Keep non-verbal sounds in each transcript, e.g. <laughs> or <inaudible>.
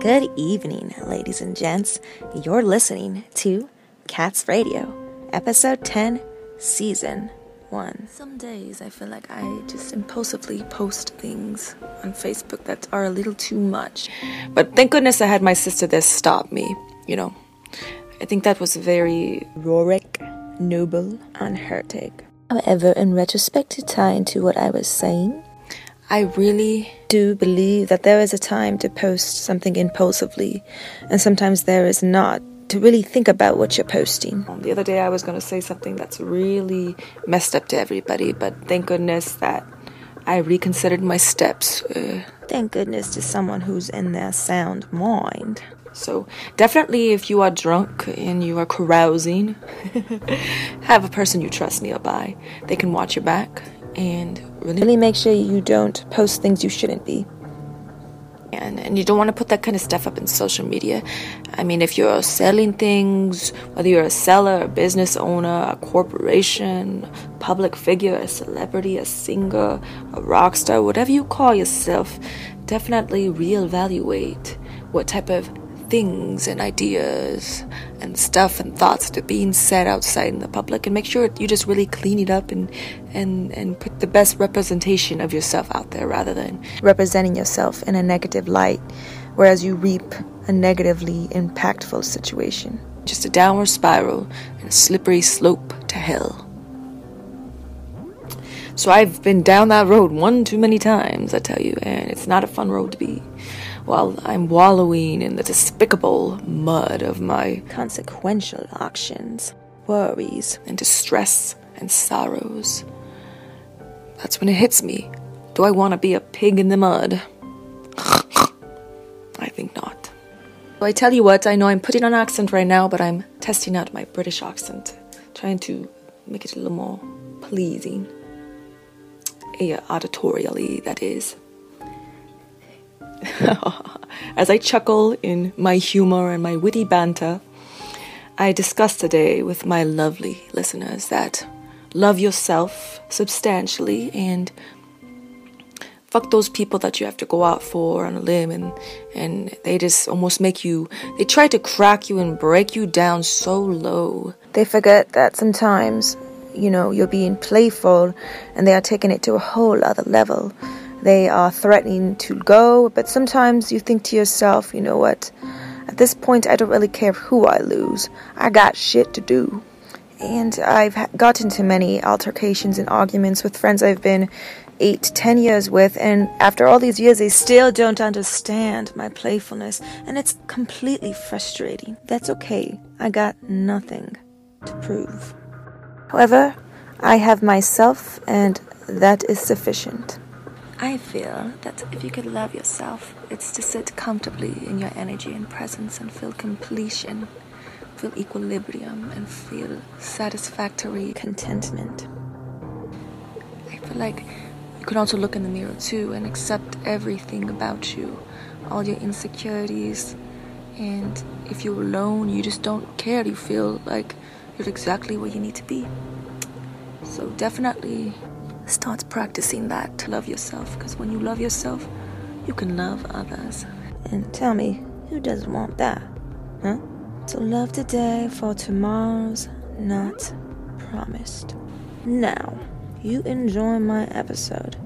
Good evening, ladies and gents. You're listening to Katz Radio, Episode 10, Season 1. Some days I feel like I just impulsively post things on Facebook that are a little too much. But thank goodness I had my sister there stop me, you know. I think that was very heroic, noble and her take. However, in retrospect, to tie into what I was saying, I really do believe that there is a time to post something impulsively, and sometimes there is not. To really think about what you're posting. The other day, I was going to say something that's really messed up to everybody, but thank goodness that I reconsidered my steps. Uh, thank goodness to someone who's in their sound mind. So, definitely, if you are drunk and you are carousing, <laughs> have a person you trust nearby. They can watch your back and really, really make sure you don't post things you shouldn't be. And, and you don't want to put that kind of stuff up in social media. I mean, if you're selling things, whether you're a seller, a business owner, a corporation, public figure, a celebrity, a singer, a rock star, whatever you call yourself, definitely reevaluate what type of things and ideas and stuff and thoughts that being said outside in the public and make sure you just really clean it up and and and put the best representation of yourself out there rather than representing yourself in a negative light whereas you reap a negatively impactful situation. Just a downward spiral and a slippery slope to hell. So I've been down that road one too many times, I tell you, and it's not a fun road to be while I'm wallowing in the despicable mud of my consequential actions, worries, and distress and sorrows. That's when it hits me. Do I want to be a pig in the mud? <laughs> I think not. So I tell you what, I know I'm putting on accent right now, but I'm testing out my British accent, trying to make it a little more pleasing. Yeah, auditorially, that is. <laughs> As I chuckle in my humor and my witty banter, I discuss today with my lovely listeners that love yourself substantially and fuck those people that you have to go out for on a limb and and they just almost make you they try to crack you and break you down so low. They forget that sometimes, you know, you're being playful and they are taking it to a whole other level they are threatening to go, but sometimes you think to yourself, you know what? At this point, I don't really care who I lose. I got shit to do. And I've gotten into many altercations and arguments with friends I've been eight, ten years with, and after all these years, they still don't understand my playfulness, and it's completely frustrating. That's okay. I got nothing to prove. However, I have myself, and that is sufficient. I feel that if you could love yourself, it's to sit comfortably in your energy and presence and feel completion, feel equilibrium, and feel satisfactory contentment. I feel like you can also look in the mirror too and accept everything about you, all your insecurities. And if you're alone, you just don't care. You feel like you're exactly where you need to be. So, definitely start practicing that to love yourself because when you love yourself, you can love others. And tell me, who doesn't want that? Huh? So love today for tomorrow's not promised. Now, you enjoy my episode.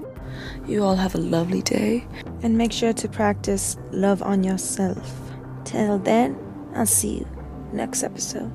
You all have a lovely day and make sure to practice love on yourself. Till then, I'll see you next episode.